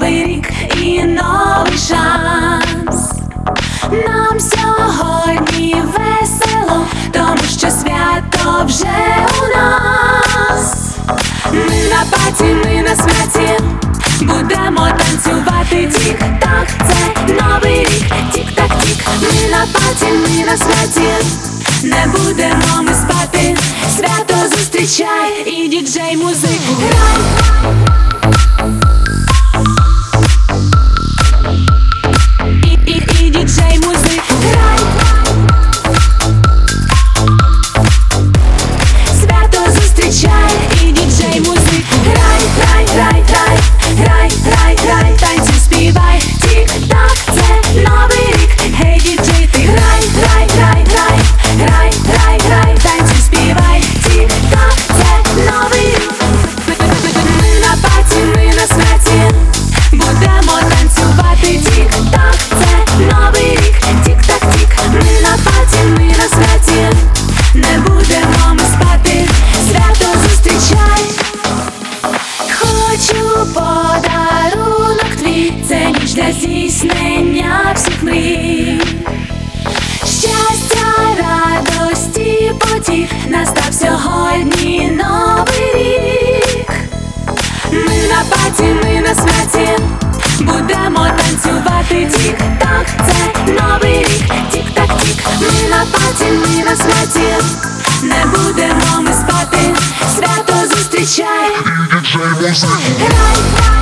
новий рік і новий шанс. Нам сьогодні весело, тому що свято вже у нас. Ми на паті, ми на святі, будемо танцювати тік-так, це новий рік, тік-так, тік, ми на паті, ми на святі, не будемо ми спати. Свято зустрічай і діджей музику грай Хочу подарунок твій, це ніч для здійснення всіх мрій. Щастя, радості, потіх настав сьогодні новий рік. Ми на паті, ми на смерті, будемо танцювати тік-так, це новий рік, тік-так, тік, ми на паті, ми на смерті, не будемо ми спати, свято зустрічай. Music.